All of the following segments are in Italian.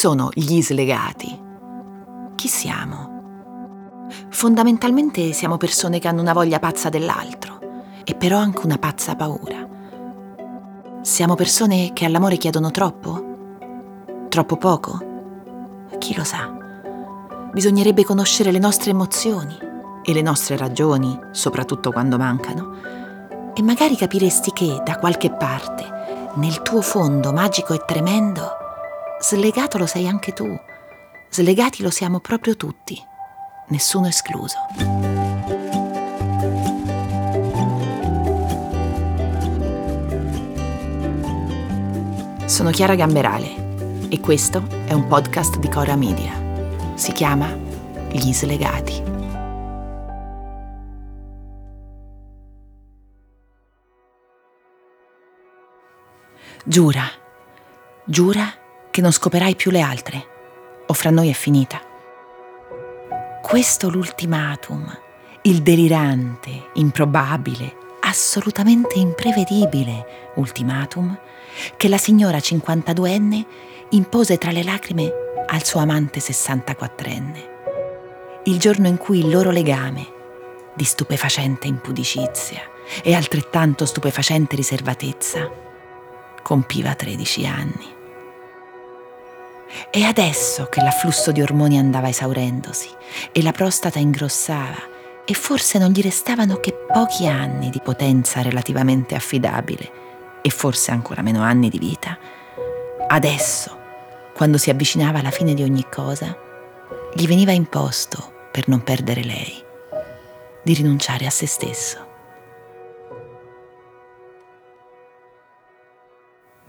sono gli slegati? Chi siamo? Fondamentalmente siamo persone che hanno una voglia pazza dell'altro e però anche una pazza paura. Siamo persone che all'amore chiedono troppo? Troppo poco? Chi lo sa? Bisognerebbe conoscere le nostre emozioni e le nostre ragioni, soprattutto quando mancano. E magari capiresti che da qualche parte, nel tuo fondo magico e tremendo, slegato lo sei anche tu. Slegati lo siamo proprio tutti, nessuno escluso. Sono Chiara Gamberale e questo è un podcast di Cora Media. Si chiama Gli Slegati. Giura, giura che non scoperai più le altre, o fra noi è finita. Questo l'ultimatum, il delirante, improbabile, assolutamente imprevedibile ultimatum che la signora 52enne impose tra le lacrime al suo amante 64enne. Il giorno in cui il loro legame, di stupefacente impudicizia e altrettanto stupefacente riservatezza, compiva 13 anni. E adesso che l'afflusso di ormoni andava esaurendosi e la prostata ingrossava e forse non gli restavano che pochi anni di potenza relativamente affidabile e forse ancora meno anni di vita, adesso, quando si avvicinava alla fine di ogni cosa, gli veniva imposto, per non perdere lei, di rinunciare a se stesso.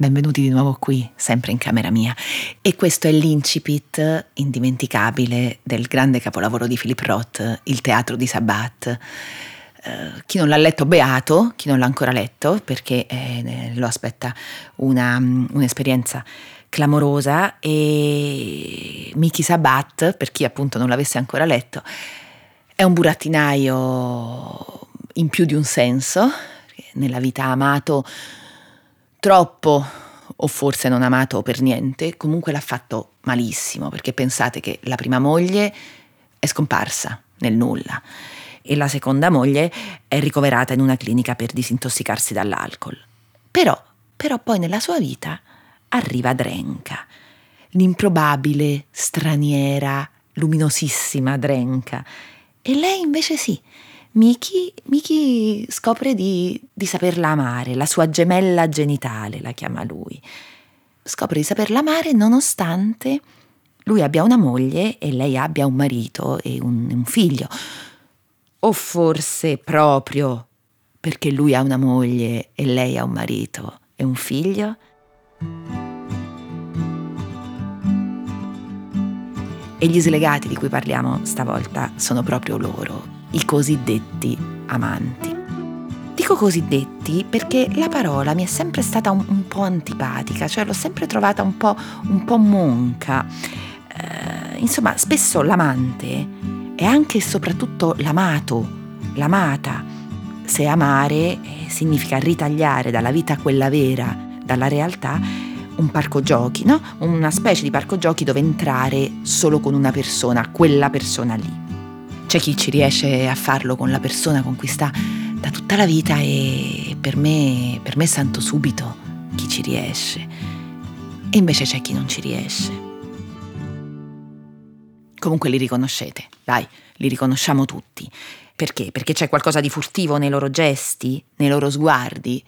Benvenuti di nuovo qui, sempre in camera mia. E questo è l'incipit indimenticabile del grande capolavoro di Philip Roth, Il teatro di Sabbat. Uh, chi non l'ha letto, beato, chi non l'ha ancora letto, perché eh, lo aspetta una, un'esperienza clamorosa e Miki Sabat, per chi appunto non l'avesse ancora letto, è un burattinaio in più di un senso, nella vita amato troppo o forse non amato per niente, comunque l'ha fatto malissimo, perché pensate che la prima moglie è scomparsa nel nulla e la seconda moglie è ricoverata in una clinica per disintossicarsi dall'alcol. Però, però poi nella sua vita arriva Drenka, l'improbabile, straniera, luminosissima Drenka. E lei invece sì, Miki, Miki scopre di, di saperla amare, la sua gemella genitale la chiama lui. Scopre di saperla amare nonostante lui abbia una moglie e lei abbia un marito e un, un figlio. O forse proprio perché lui ha una moglie e lei ha un marito e un figlio? E gli slegati di cui parliamo stavolta sono proprio loro, i cosiddetti amanti. Dico cosiddetti perché la parola mi è sempre stata un, un po' antipatica, cioè l'ho sempre trovata un po', un po monca. Eh, insomma, spesso l'amante è anche e soprattutto l'amato, l'amata. Se amare eh, significa ritagliare dalla vita quella vera, dalla realtà, un parco giochi, no? Una specie di parco giochi dove entrare solo con una persona, quella persona lì. C'è chi ci riesce a farlo con la persona con cui sta da tutta la vita e per me, per me santo subito chi ci riesce. E invece c'è chi non ci riesce. Comunque li riconoscete, dai, li riconosciamo tutti. Perché? Perché c'è qualcosa di furtivo nei loro gesti, nei loro sguardi.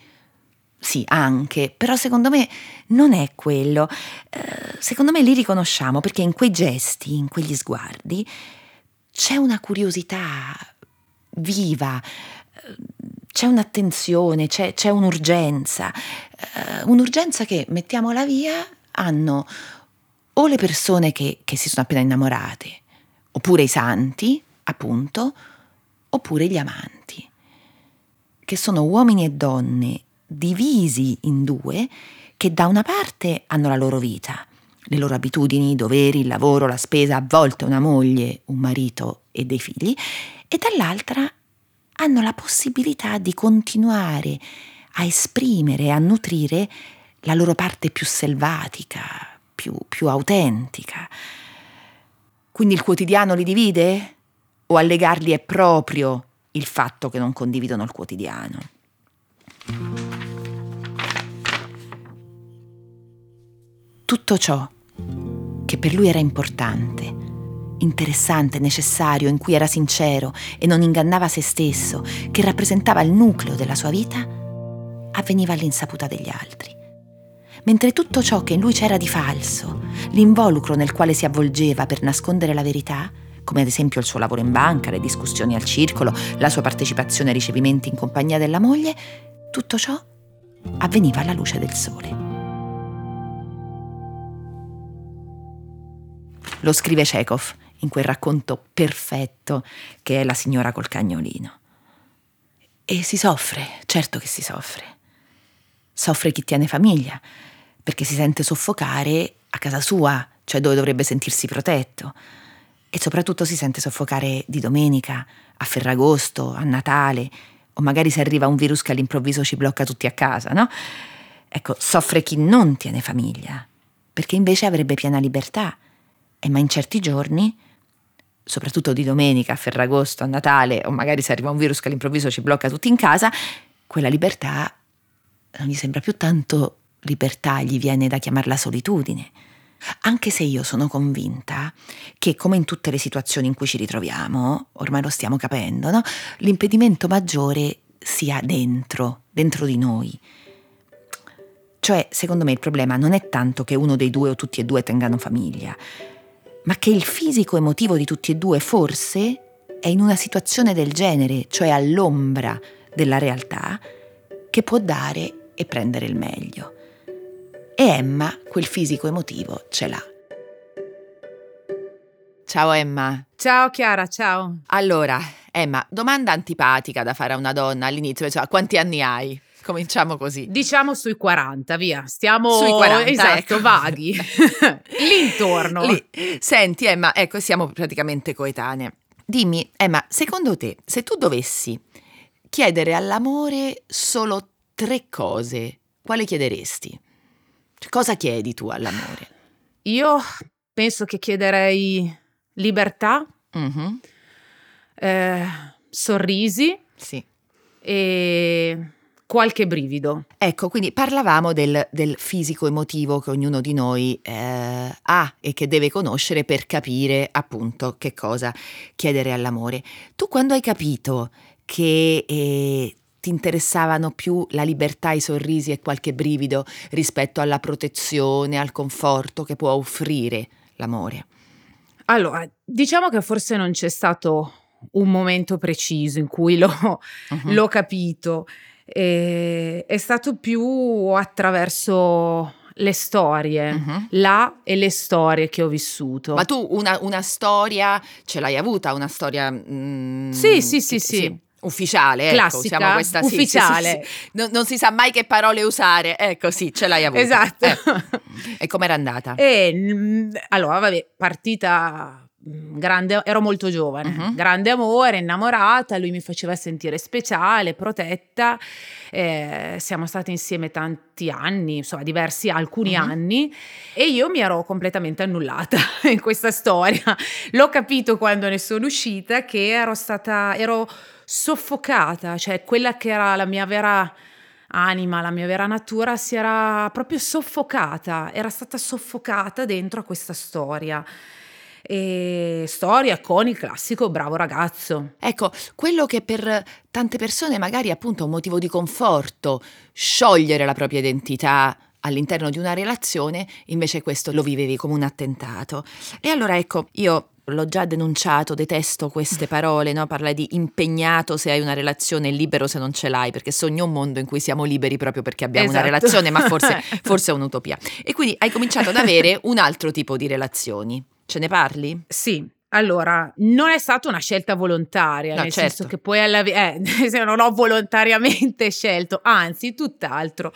Sì, anche, però secondo me non è quello. Eh, secondo me li riconosciamo perché in quei gesti, in quegli sguardi, c'è una curiosità viva, c'è un'attenzione, c'è, c'è un'urgenza, uh, un'urgenza che, mettiamola via, hanno o le persone che, che si sono appena innamorate, oppure i santi, appunto, oppure gli amanti, che sono uomini e donne divisi in due che da una parte hanno la loro vita, le loro abitudini, i doveri, il lavoro, la spesa, a volte una moglie, un marito e dei figli, e dall'altra hanno la possibilità di continuare a esprimere, a nutrire la loro parte più selvatica, più, più autentica. Quindi il quotidiano li divide? O a legarli è proprio il fatto che non condividono il quotidiano? Tutto ciò che per lui era importante, interessante, necessario, in cui era sincero e non ingannava se stesso, che rappresentava il nucleo della sua vita, avveniva all'insaputa degli altri. Mentre tutto ciò che in lui c'era di falso, l'involucro nel quale si avvolgeva per nascondere la verità, come ad esempio il suo lavoro in banca, le discussioni al circolo, la sua partecipazione ai ricevimenti in compagnia della moglie, tutto ciò avveniva alla luce del sole. Lo scrive Chekhov in quel racconto perfetto che è La signora col cagnolino. E si soffre, certo che si soffre. Soffre chi tiene famiglia, perché si sente soffocare a casa sua, cioè dove dovrebbe sentirsi protetto. E soprattutto si sente soffocare di domenica, a Ferragosto, a Natale, o magari se arriva un virus che all'improvviso ci blocca tutti a casa, no? Ecco, soffre chi non tiene famiglia, perché invece avrebbe piena libertà. E ma in certi giorni soprattutto di domenica, a Ferragosto, a Natale, o magari se arriva un virus che all'improvviso ci blocca tutti in casa, quella libertà non gli sembra più tanto libertà, gli viene da chiamarla solitudine. Anche se io sono convinta che, come in tutte le situazioni in cui ci ritroviamo, ormai lo stiamo capendo, no? l'impedimento maggiore sia dentro, dentro di noi. Cioè, secondo me il problema non è tanto che uno dei due o tutti e due tengano famiglia, ma che il fisico emotivo di tutti e due forse è in una situazione del genere, cioè all'ombra della realtà, che può dare e prendere il meglio. E Emma quel fisico emotivo ce l'ha. Ciao Emma. Ciao Chiara, ciao. Allora, Emma, domanda antipatica da fare a una donna all'inizio, cioè quanti anni hai? Cominciamo così. Diciamo sui 40, via. Stiamo sui 40, esatto, ecco. vaghi. Lì intorno. Lì. Senti, Emma, ecco, siamo praticamente coetanee. Dimmi, Emma, secondo te, se tu dovessi chiedere all'amore solo tre cose, quale chiederesti? Cioè, Cosa chiedi tu all'amore? Io penso che chiederei libertà, Mhm, eh, sorrisi Sì. e qualche brivido. Ecco, quindi parlavamo del, del fisico emotivo che ognuno di noi eh, ha e che deve conoscere per capire appunto che cosa chiedere all'amore. Tu quando hai capito che eh, ti interessavano più la libertà, i sorrisi e qualche brivido rispetto alla protezione, al conforto che può offrire l'amore? Allora, diciamo che forse non c'è stato un momento preciso in cui l'ho, Mhm. l'ho capito. E è stato più attraverso le storie, Mhm. là e le storie che ho vissuto. Ma tu una, una storia ce l'hai avuta, una storia... mm, Sì, sì, sì, che- sì. Ufficiale, ecco, Classica, usiamo questa sì, sì, sì, ufficiale. sì. Non, non si sa mai che parole usare, ecco sì, ce l'hai avuta. Esatto. Eh. E com'era andata? E mm, allora, vabbè, partita grande, ero molto giovane, Mhm. grande amore, innamorata, lui mi faceva sentire speciale, protetta. eh, siamo stati insieme tanti anni, insomma, diversi alcuni Mhm. anni e io mi ero completamente annullata in questa storia. L'ho capito quando ne sono uscita che ero stata ero soffocata, cioè quella che era la mia vera anima, la mia vera natura si era proprio soffocata, era stata soffocata dentro a questa storia. E storia con il classico bravo ragazzo. Ecco, quello che per tante persone magari è appunto un motivo di conforto, sciogliere la propria identità all'interno di una relazione, invece questo lo vivevi come un attentato. E allora ecco, io l'ho già denunciato, detesto queste parole, no? Parla di impegnato se hai una relazione libero se non ce l'hai, perché sogno un mondo in cui siamo liberi proprio perché abbiamo una Esatto. relazione, ma forse, forse è un'utopia. E quindi hai cominciato ad avere un altro tipo di relazioni. Ce ne parli? Sì, allora, non è stata una scelta volontaria, No, nel certo. senso che poi alla eh, non ho volontariamente scelto, anzi, tutt'altro.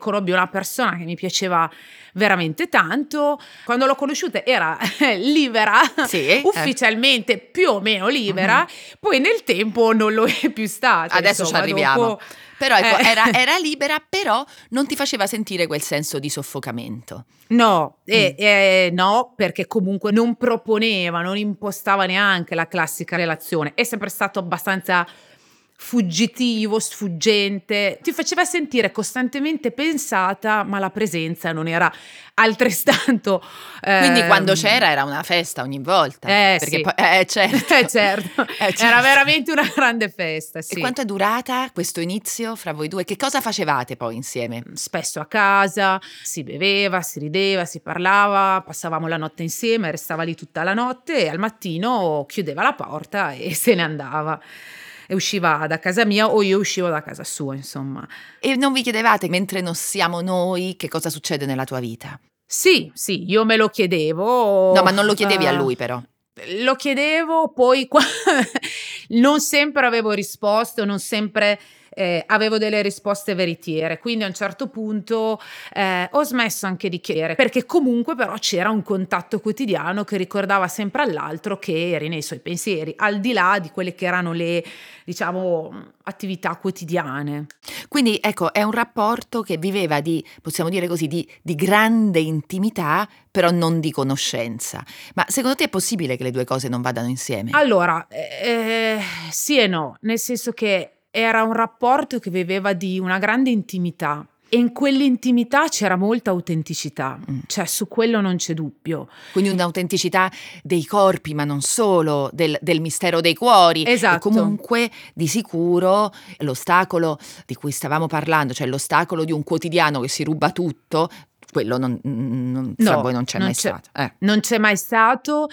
Conobbi una persona che mi piaceva veramente tanto. Quando l'ho conosciuta era libera, sì, eh. ufficialmente eh. più o meno libera, mm-hmm. poi nel tempo non lo è più stata. Adesso insomma, ci arriviamo. Dopo... Però ecco, eh. era, era, libera, però non ti faceva sentire quel senso di soffocamento. No, mm. eh, eh, no, perché comunque non proponeva, non impostava neanche la classica relazione. È sempre stato abbastanza fuggitivo, sfuggente, ti faceva sentire costantemente pensata, ma la presenza non era altrettanto. Quindi quando ehm, c'era era una festa ogni volta. Eh, perché sì. poi, eh, certo. eh, certo. eh, certo. Era veramente una grande festa. Sì. E quanto è durata questo inizio fra voi due? Che cosa facevate poi insieme? Spesso a casa, si beveva, si rideva, si parlava, passavamo la notte insieme, restava lì tutta la notte e al mattino chiudeva la porta e se ne andava e usciva da casa mia o io uscivo da casa sua, insomma. E non vi chiedevate, mentre non siamo noi, che cosa succede nella tua vita? Sì, sì, io me lo chiedevo. No, ma non lo chiedevi uh, a lui però. Lo chiedevo, poi qua non sempre avevo risposto, non sempre eh, avevo delle risposte veritiere, quindi a un certo punto eh, ho smesso anche di chiedere, perché comunque però c'era un contatto quotidiano che ricordava sempre all'altro che eri nei suoi pensieri, al di là di quelle che erano le, diciamo, attività quotidiane. Quindi ecco, è un rapporto che viveva di, possiamo dire così, di, di grande intimità, però non di conoscenza. Ma secondo te è possibile che le due cose non vadano insieme? Allora, eh, sì e no, nel senso che era un rapporto che viveva di una grande intimità. E in quell'intimità c'era molta autenticità, mm. cioè su quello non c'è dubbio. Quindi un'autenticità dei corpi, ma non solo, del, del mistero dei cuori. Esatto. E comunque di sicuro l'ostacolo di cui stavamo parlando, cioè l'ostacolo di un quotidiano che si ruba tutto, quello non, non, no, fra voi non c'è non mai c'è, stato. Eh. Non c'è mai stato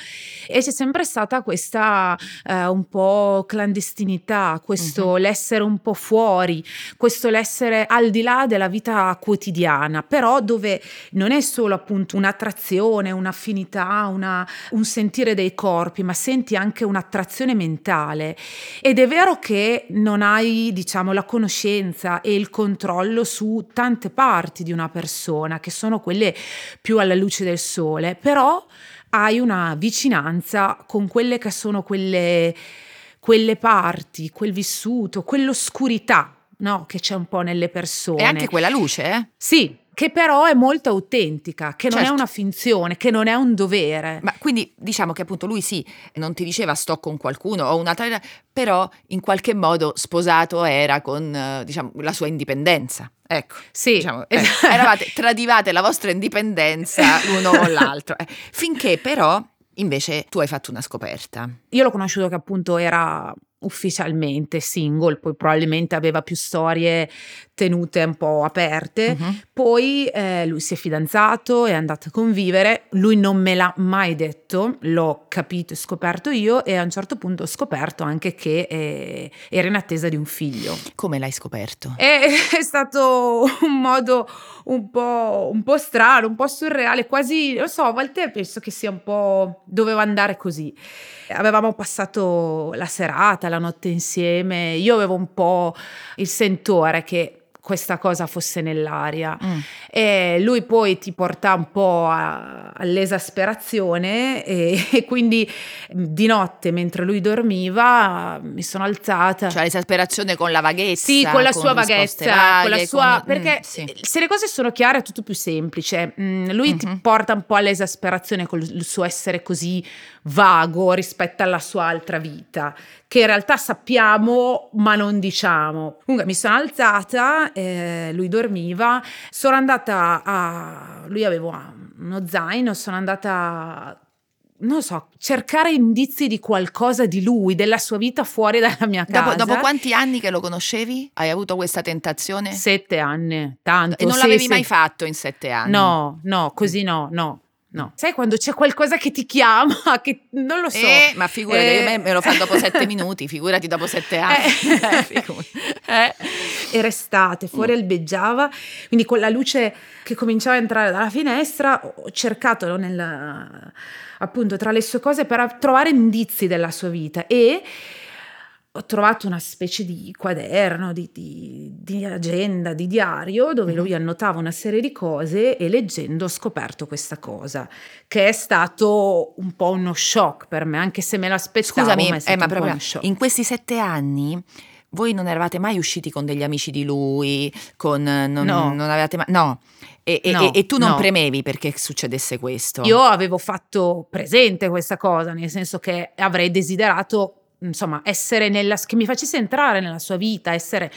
e c'è sempre stata questa eh, un po' clandestinità, questo uh-huh. l'essere un po' fuori, questo l'essere al di là della vita quotidiana, però dove non è solo appunto un'attrazione, un'affinità, una, un sentire dei corpi, ma senti anche un'attrazione mentale. Ed è vero che non hai, diciamo, la conoscenza e il controllo su tante parti di una persona che sono sono quelle più alla luce del sole, però hai una vicinanza con quelle che sono quelle, quelle parti, quel vissuto, quell'oscurità no? che c'è un po' nelle persone. E anche quella luce, eh? Sì, che però è molto autentica, che non certo. è una finzione, che non è un dovere. Ma quindi diciamo che appunto lui sì, non ti diceva sto con qualcuno o un'altra, però in qualche modo sposato era con eh, diciamo, la sua indipendenza. Ecco, sì, diciamo, eh, eravate, tradivate la vostra indipendenza l'uno con l'altro, eh. finché però invece tu hai fatto una scoperta. Io l'ho conosciuto che appunto era ufficialmente single, poi probabilmente aveva più storie tenute un po' aperte. Uh-huh. Poi eh, lui si è fidanzato, è andato a convivere, lui non me l'ha mai detto, l'ho capito e scoperto io e a un certo punto ho scoperto anche che eh, era in attesa di un figlio. Come l'hai scoperto? È, è stato un modo un po', un po' strano, un po' surreale, quasi, non so, a volte penso che sia un po'... doveva andare così. Avevamo passato la serata, la notte insieme, io avevo un po' il sentore che questa cosa fosse nell'aria. Mm. E lui poi ti porta un po' a, all'esasperazione e, e, quindi di notte mentre lui dormiva mi sono alzata. Cioè l'esasperazione con la vaghezza. Sì, con la con sua vaghezza, vaghe, con la sua... Con... perché mm, sì. se le cose sono chiare è tutto più semplice. Mm, lui mm-hmm. ti mhm. porta un po' all'esasperazione con il suo essere così vago rispetto alla sua altra vita, che in realtà sappiamo ma non diciamo. Comunque mi sono alzata, eh, lui dormiva, sono andata a... lui aveva uno zaino, sono andata non so, cercare indizi di qualcosa di lui, della sua vita fuori dalla mia casa. Dopo, dopo quanti anni che lo conoscevi? Hai avuto questa tentazione? Sette anni, tanto. E non l'avevi sì. mai fatto in sette anni? No, no, così no, no. No. Sai quando c'è qualcosa che ti chiama, che non lo so. Eh, ma figurati, eh. me lo fa dopo sette minuti, figurati dopo sette anni. Eh. eh. Era estate, fuori mm. albeggiava, quindi con la luce che cominciava a entrare dalla finestra ho cercato nel, appunto tra le sue cose per trovare indizi della sua vita e ho trovato una specie di quaderno, di, di, di agenda, di diario dove lui annotava una serie di cose e leggendo ho scoperto questa cosa, che è stato un po' uno shock per me, anche se me l'aspettavo. Scusami, ma, eh, ma proprio in questi sette anni voi non eravate mai usciti con degli amici di lui, con, non, no. non avevate mai... No. E, no, e, e, tu non no. premevi perché succedesse questo? Io avevo fatto presente questa cosa, nel senso che avrei desiderato insomma, essere nella, che mi facesse entrare nella sua vita, essere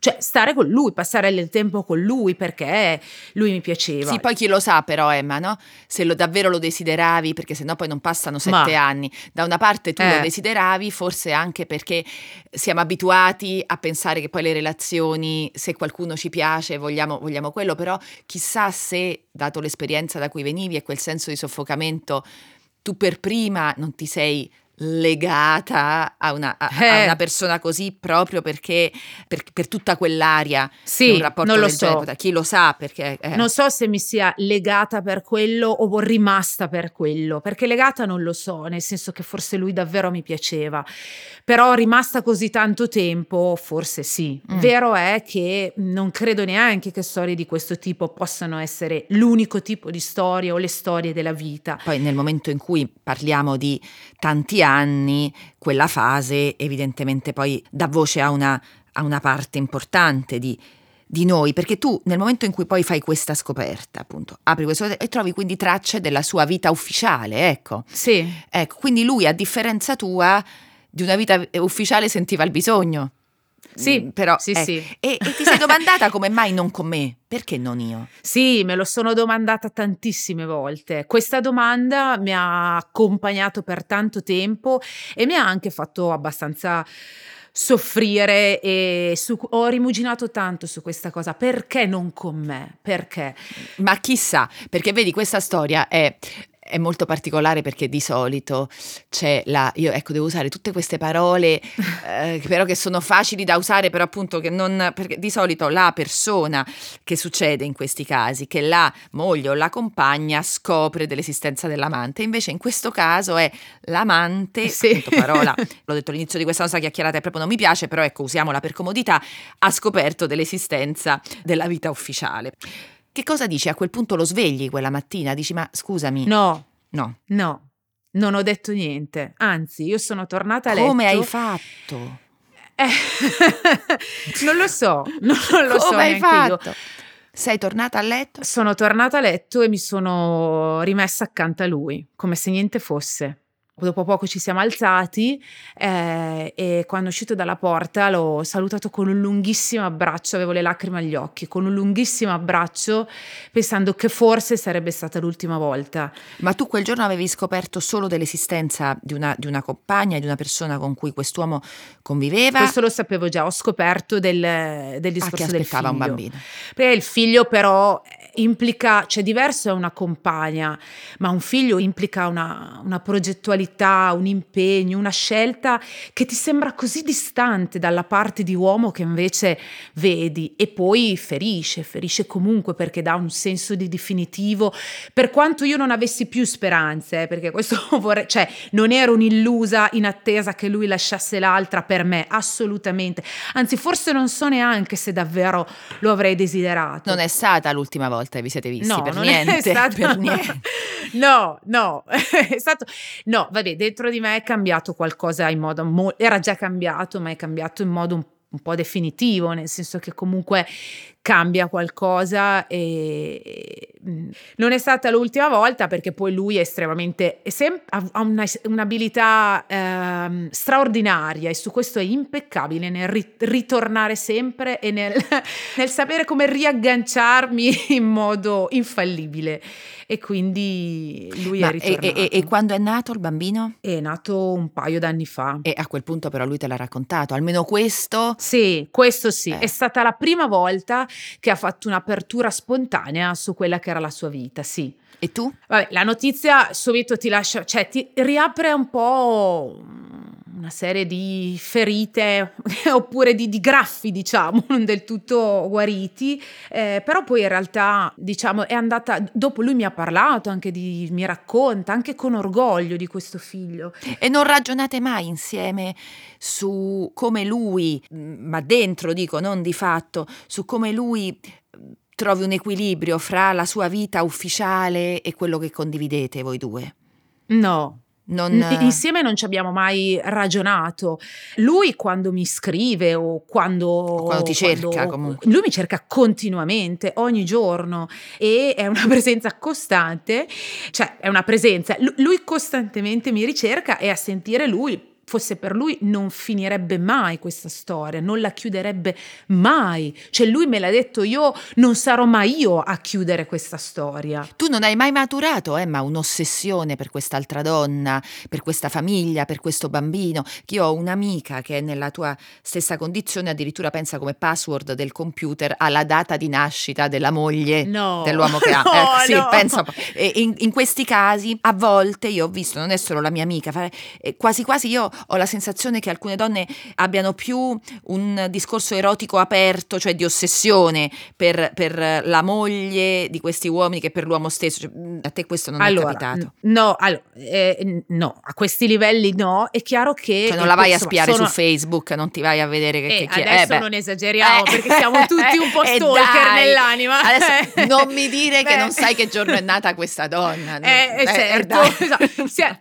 cioè stare con lui, passare del tempo con lui perché lui mi piaceva. Sì, poi chi lo sa però Emma, no? Se lo, davvero lo desideravi, perché sennò poi non passano sette Ma. anni. Da una parte tu eh. lo desideravi, forse anche perché siamo abituati a pensare che poi le relazioni, se qualcuno ci piace, vogliamo, vogliamo quello, però chissà se, dato l'esperienza da cui venivi e quel senso di soffocamento, tu per prima non ti sei legata a una, a, eh. a una, persona così proprio perché per, per tutta quell'aria sì, un rapporto non lo so. Genere, chi lo sa perché eh. non so se mi sia legata per quello o rimasta per quello perché legata non lo so nel senso che forse lui davvero mi piaceva però rimasta così tanto tempo forse sì mm. vero è che non credo neanche che storie di questo tipo possano essere l'unico tipo di storia o le storie della vita poi nel momento in cui parliamo di tanti anni, quella fase evidentemente poi dà voce a una, a una parte importante di, di noi, perché tu nel momento in cui poi fai questa scoperta, appunto, apri questo e trovi quindi tracce della sua vita ufficiale, ecco. Sì. Ecco, quindi lui a differenza tua di una vita ufficiale sentiva il bisogno sì, mm, però sì, ecco. sì. E, e, ti sei domandata come mai non con me? Perché non io? Sì, me lo sono domandata tantissime volte. Questa domanda mi ha accompagnato per tanto tempo e mi ha anche fatto abbastanza soffrire e su, ho rimuginato tanto su questa cosa. Perché non con me? Perché? Ma chissà, perché vedi questa storia è è molto particolare perché di solito c'è la, io ecco devo usare tutte queste parole eh, però che sono facili da usare però appunto che non, perché di solito la persona che succede in questi casi, che la moglie o la compagna scopre dell'esistenza dell'amante, invece in questo caso è l'amante, sì. appunto parola, l'ho detto all'inizio di questa nostra chiacchierata e proprio non mi piace, però ecco usiamola per comodità, ha scoperto dell'esistenza della vita ufficiale. Che cosa dici? A quel punto lo svegli quella mattina? Dici, ma scusami. No. No. No. Non ho detto niente. Anzi, io sono tornata a letto. Come hai fatto? Eh, non lo so. Non, non lo Come so hai fatto? Io. Sei tornata a letto? Sono tornata a letto e mi sono rimessa accanto a lui, come se niente fosse dopo poco ci siamo alzati eh, e quando è uscito dalla porta l'ho salutato con un lunghissimo abbraccio, avevo le lacrime agli occhi, con un lunghissimo abbraccio pensando che forse sarebbe stata l'ultima volta. Ma tu quel giorno avevi scoperto solo dell'esistenza di una, di una compagna, di una persona con cui quest'uomo conviveva? Questo lo sapevo già, ho scoperto del, del discorso ah, che del figlio. un bambino. Perché il figlio però implica, cioè diverso è una compagna, ma un figlio implica una, una, progettualità, un impegno, una scelta che ti sembra così distante dalla parte di uomo che invece vedi e poi ferisce, ferisce comunque perché dà un senso di definitivo, per quanto io non avessi più speranze, eh, perché questo vorrei, cioè non ero un'illusa in attesa che lui lasciasse l'altra per me, assolutamente, anzi forse non so neanche se davvero lo avrei desiderato. Non è stata l'ultima volta volta vi siete visti no, per niente. Stato... per niente. no, no, è stato... No, vabbè, dentro di me è cambiato qualcosa in modo... Mo... Era già cambiato, ma è cambiato in modo un un po' definitivo, nel senso che comunque cambia qualcosa e mm, non è stata l'ultima volta perché poi lui è estremamente è sem- ha una, un'abilità eh, straordinaria e su questo è impeccabile nel ri- ritornare sempre e nel, nel sapere come riagganciarmi in modo infallibile e quindi lui Ma è ritornato. E, e, e, quando è nato il bambino? È nato un paio d'anni fa. E a quel punto però lui te l'ha raccontato, almeno questo? Sì, questo sì. Eh. È stata la prima volta che ha fatto un'apertura spontanea su quella che era la sua vita, sì. E tu? Vabbè, la notizia subito ti lascia, cioè ti riapre un po' una serie di ferite oppure di, di, graffi, diciamo, non del tutto guariti, eh, però poi in realtà, diciamo, è andata, dopo lui mi ha parlato anche di, mi racconta anche con orgoglio di questo figlio. E non ragionate mai insieme su come lui, ma dentro dico, non di fatto, su come lui trovi un equilibrio fra la sua vita ufficiale e quello che condividete voi due? No, non... Insieme non ci abbiamo mai ragionato. Lui quando mi scrive o quando... Quando ti cerca quando... comunque. Lui mi cerca continuamente, ogni giorno e è una presenza costante, cioè è una presenza. Lui costantemente mi ricerca e a sentire lui fosse per lui non finirebbe mai questa storia, non la chiuderebbe mai. Cioè lui me l'ha detto, io non sarò mai io a chiudere questa storia. Tu non hai mai maturato, Emma, un'ossessione per quest'altra donna, per questa famiglia, per questo bambino? Che io ho un'amica che è nella tua stessa condizione, addirittura pensa come password del computer alla data di nascita della moglie no. dell'uomo che ha. No, ecco, sì, no. pensa in, in, questi casi, a volte io ho visto, non è solo la mia amica, fare, quasi quasi io ho la sensazione che alcune donne abbiano più un discorso erotico aperto, cioè di ossessione per, per la moglie di questi uomini che per l'uomo stesso. Cioè, mm, a te questo non allora, è capitato? No, allora, eh, no, a questi livelli no. È chiaro che. Cioè non la vai a spiare sono... su Facebook, non ti vai a vedere che. Eh, che adesso eh, non esageriamo eh, perché siamo tutti un po' stalker dai, nell'anima. Adesso non mi dire che non sai che giorno è nata questa donna. Eh, certo.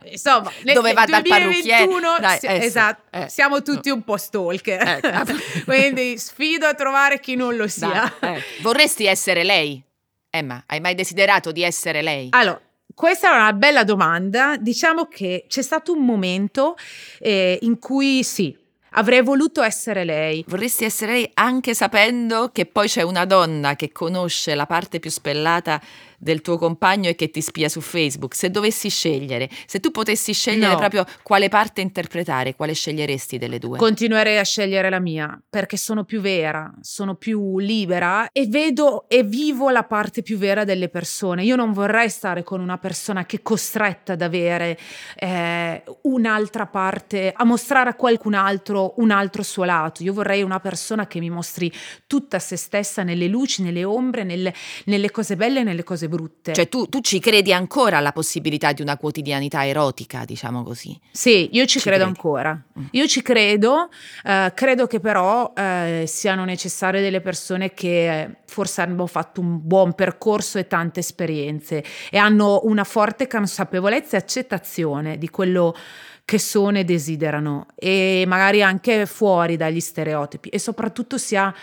Insomma, dove va dal parrucchiere. Dai, eh, esatto, eh, siamo tutti un po' stalker. Ecco. Quindi sfido a trovare chi non lo sia. Dai, eh. Vorresti essere lei? Emma, hai mai desiderato di essere lei? Allora, questa è una bella domanda. Diciamo che c'è stato un momento eh, in cui sì, avrei voluto essere lei. Vorresti essere lei anche sapendo che poi c'è una donna che conosce la parte più spellata del tuo compagno e che ti spia su Facebook, se dovessi scegliere, se tu potessi scegliere no. proprio quale parte interpretare, quale sceglieresti delle due? Continuerei a scegliere la mia, perché sono più vera, sono più libera e vedo e vivo la parte più vera delle persone. Io non vorrei stare con una persona che è costretta ad avere eh, un'altra parte, a mostrare a qualcun altro un altro suo lato. Io vorrei una persona che mi mostri tutta se stessa nelle luci, nelle ombre, nelle, nelle cose belle e nelle cose cose brutte. Cioè tu, tu, ci credi ancora alla possibilità di una quotidianità erotica, diciamo così? Sì, io ci, ci credo credi. ancora. Mm. Io ci credo, eh, credo che però eh, siano necessarie delle persone che forse hanno fatto un buon percorso e tante esperienze e hanno una forte consapevolezza e accettazione di quello che sono e desiderano e magari anche fuori dagli stereotipi e soprattutto si ha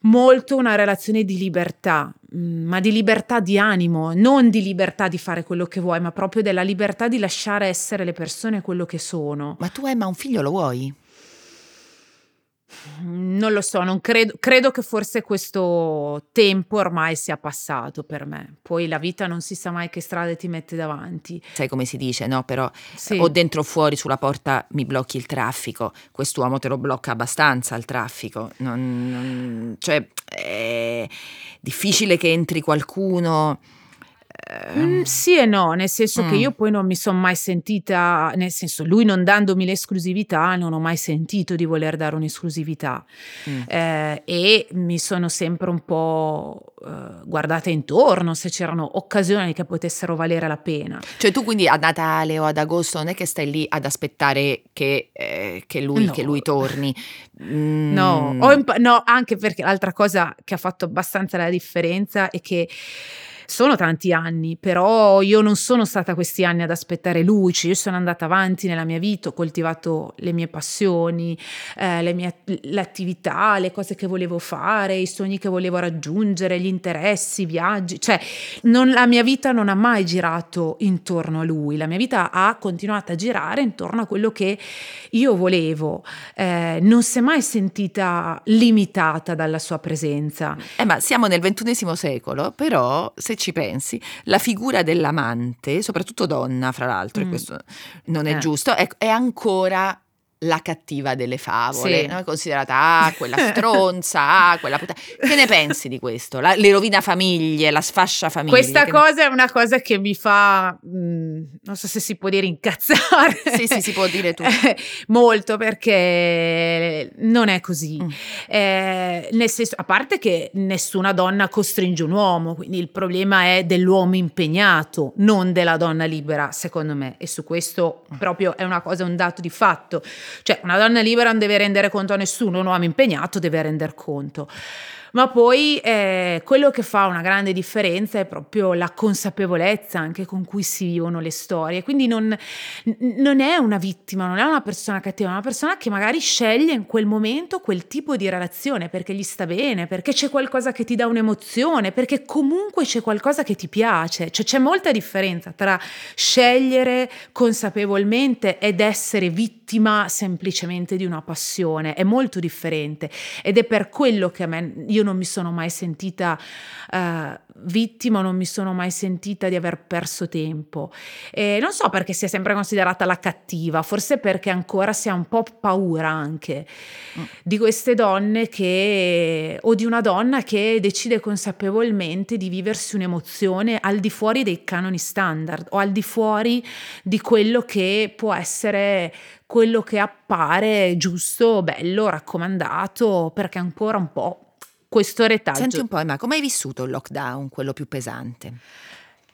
molto una relazione di libertà, mm, ma di libertà di animo, non di libertà di fare quello che vuoi, ma proprio della libertà di lasciare essere le persone quello che sono. Ma tu Emma un figlio lo vuoi? Non lo so, non credo, credo che forse questo tempo ormai sia passato per me. Poi la vita non si sa mai che strade ti mette davanti. Sai come si dice, no? Però sì. o dentro o fuori sulla porta mi blocchi il traffico. Quest'uomo te lo blocca abbastanza il traffico. Non, non, cioè, è difficile che entri qualcuno Mm, sì e no, nel senso mm. che io poi non mi sono mai sentita, nel senso lui non dandomi l'esclusività, non ho mai sentito di voler dare un'esclusività mm. eh, e mi sono sempre un po' eh, guardata intorno se c'erano occasioni che potessero valere la pena. Cioè tu quindi a Natale o ad agosto non è che stai lì ad aspettare che, eh, che, lui, no. che lui, torni? No, imp- no, anche perché l'altra cosa che ha fatto abbastanza la differenza è che sono tanti anni, però io non sono stata questi anni ad aspettare luci, io sono andata avanti nella mia vita, ho coltivato le mie passioni, eh, le mie attività, le cose che volevo fare, i sogni che volevo raggiungere, gli interessi, i viaggi, cioè non, la mia vita non ha mai girato intorno a lui, la mia vita ha continuato a girare intorno a quello che io volevo, eh, non si è mai sentita limitata dalla sua presenza. Eh, ma siamo nel ventunesimo secolo, però se ci pensi, la figura dell'amante, soprattutto donna, fra l'altro, mm. e questo non è eh. giusto, è, è ancora la cattiva delle favole, sì. no? considerata ah, quella stronza, ah, quella puttana. Che ne pensi di questo? La, le rovina famiglie, la sfascia famiglie. Questa cosa ne... è una cosa che mi fa, mh, mm, non so se si può dire incazzare. Sì, sì, si può dire tu. Molto perché non è così. Mm. Eh, nel senso, a parte che nessuna donna costringe un uomo, quindi il problema è dell'uomo impegnato, non della donna libera, secondo me. E su questo proprio è una cosa, un dato di fatto. Cioè, una donna libera non deve rendere conto a nessuno, un uomo impegnato deve rendere conto ma poi eh, quello che fa una grande differenza è proprio la consapevolezza anche con cui si vivono le storie. Quindi non, non è una vittima, non è una persona cattiva, è una persona che magari sceglie in quel momento quel tipo di relazione perché gli sta bene, perché c'è qualcosa che ti dà un'emozione, perché comunque c'è qualcosa che ti piace. Cioè c'è molta differenza tra scegliere consapevolmente ed essere vittima semplicemente di una passione. È molto differente ed è per quello che a me io non mi sono mai sentita uh, vittima, non mi sono mai sentita di aver perso tempo. E non so perché sia sempre considerata la cattiva, forse perché ancora si ha un po' paura anche mm. di queste donne che, o di una donna che decide consapevolmente di viversi un'emozione al di fuori dei canoni standard o al di fuori di quello che può essere quello che appare giusto, bello, raccomandato, perché ancora un po' questo retaggio. Senti un po', ma come hai vissuto il lockdown, quello più pesante?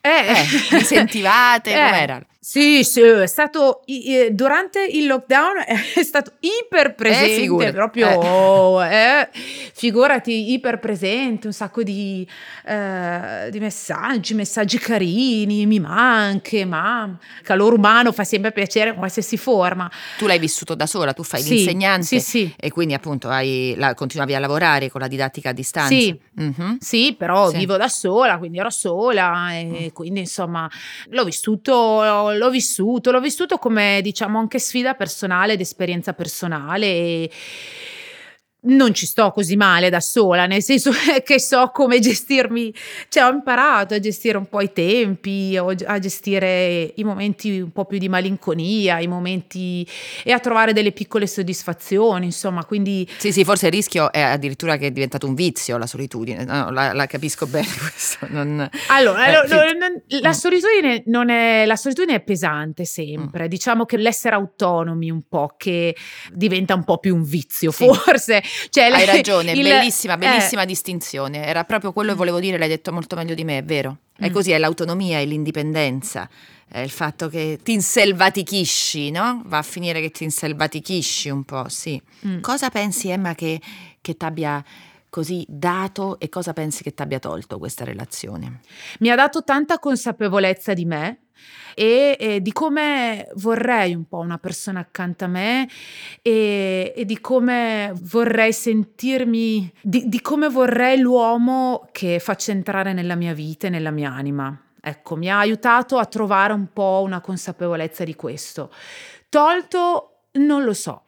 Eh, eh vi sentivate? Eh, com'era? Sì, sì, è stato durante il lockdown è stato iper presente, eh, proprio, eh. eh, figurati, iper presente, un sacco di, eh, di, messaggi, messaggi carini, mi manchi, ma calore umano fa sempre piacere in qualsiasi forma. Tu l'hai vissuto da sola, tu fai sì, l'insegnante sì, sì. e quindi appunto hai, la, continuavi a lavorare con la didattica a distanza. Sì, mm-hmm. sì però sì. vivo da sola, quindi ero sola e mm. Quindi insomma l'ho vissuto l'ho vissuto, l'ho vissuto come diciamo anche sfida personale ed esperienza personale. E, non ci sto così male da sola, nel senso che so come gestirmi, cioè ho imparato a gestire un po' i tempi, a gestire i momenti un po' più di malinconia, i momenti e a trovare delle piccole soddisfazioni, insomma, quindi... Sì, sì, forse il rischio è addirittura che è diventato un vizio la solitudine, no, la, la, capisco bene questo. Non... Allora, eh, allora non, la, mm. solitudine non è, la solitudine è pesante sempre, mm. diciamo che l'essere autonomi un po' che diventa un po' più un vizio, sì. forse cioè, Hai ragione, il, bellissima, bellissima eh, distinzione. Era proprio quello che volevo dire, l'hai detto molto meglio di me, è vero. È mm. così, è l'autonomia, è l'indipendenza, è il fatto che ti inselvatichisci, no? Va a finire che ti inselvatichisci un po', sì. Mm. Cosa pensi, Emma, che, che ti abbia così dato e cosa pensi che ti abbia tolto questa relazione? Mi ha dato tanta consapevolezza di me, e, e, di come vorrei un po' una persona accanto a me e, e di come vorrei sentirmi, di, di come vorrei l'uomo che faccia entrare nella mia vita e nella mia anima. Ecco, mi ha aiutato a trovare un po' una consapevolezza di questo. Tolto, non lo so.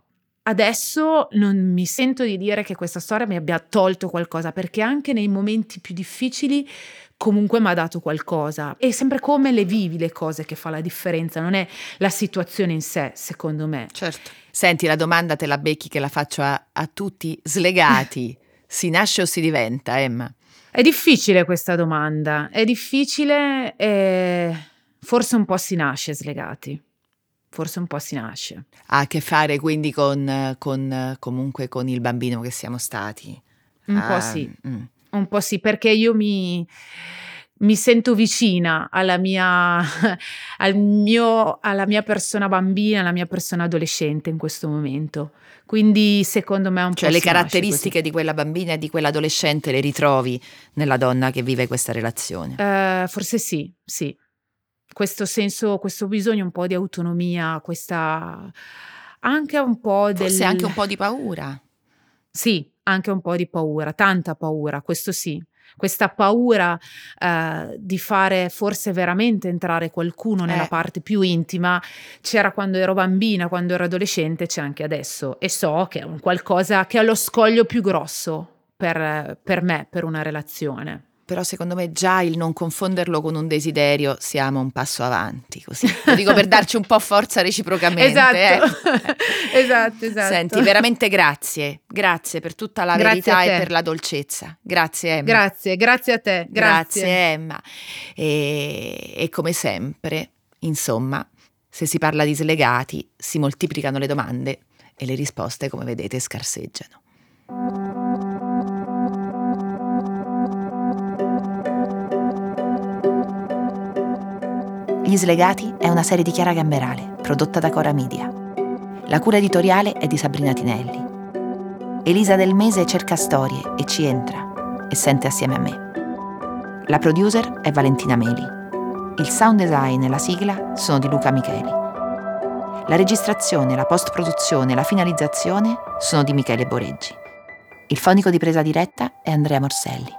Adesso non mi sento di dire che questa storia mi abbia tolto qualcosa, perché anche nei momenti più difficili comunque mi ha dato qualcosa. È sempre come le vivi le cose che fa la differenza, non è la situazione in sé, secondo me. Certo. Senti, la domanda te la becchi che la faccio a, a tutti slegati. si nasce o si diventa, Emma? È difficile questa domanda, è difficile e forse un po' si nasce slegati. Forse un po' si nasce. Ha a che fare quindi con, con comunque con il bambino che siamo stati. Un ah, po' sì. Mm un po' sì, perché io mi, mi sento vicina alla mia, al mio, alla mia persona bambina, alla mia persona adolescente in questo momento. Quindi secondo me è un cioè, po'... Cioè le caratteristiche di quella bambina e di quell'adolescente le ritrovi nella donna che vive questa relazione? Uh, forse sì, sì. Questo senso, questo bisogno un po' di autonomia, questa... anche un po' del... Forse anche un po' di paura. Sì, anche un po' di paura, tanta paura, questo sì. Questa paura eh, di fare forse veramente entrare qualcuno nella eh. parte più intima c'era quando ero bambina, quando ero adolescente, c'è anche adesso e so che è un qualcosa che è lo scoglio più grosso per, per me, per una relazione. Però secondo me già il non confonderlo con un desiderio siamo un passo avanti, così. Lo dico per darci un po' forza reciprocamente. esatto. Eh. esatto, esatto. Senti, veramente grazie, grazie per tutta la Grazie verità e per la dolcezza. Grazie Emma. Grazie, grazie a te. Grazie. Grazie Emma. E, e come sempre, insomma, se si parla di slegati, si moltiplicano le domande e le risposte, come vedete, scarseggiano. Gli Slegati è una serie di Chiara Gamberale, prodotta da Cora Media. La cura editoriale è di Sabrina Tinelli. Elisa Del Mese cerca storie e ci entra e sente assieme a me. La producer è Valentina Meli. Il sound design e la sigla sono di Luca Micheli. La registrazione, la post-produzione e la finalizzazione sono di Michele Boreggi. Il fonico di presa diretta è Andrea Morselli.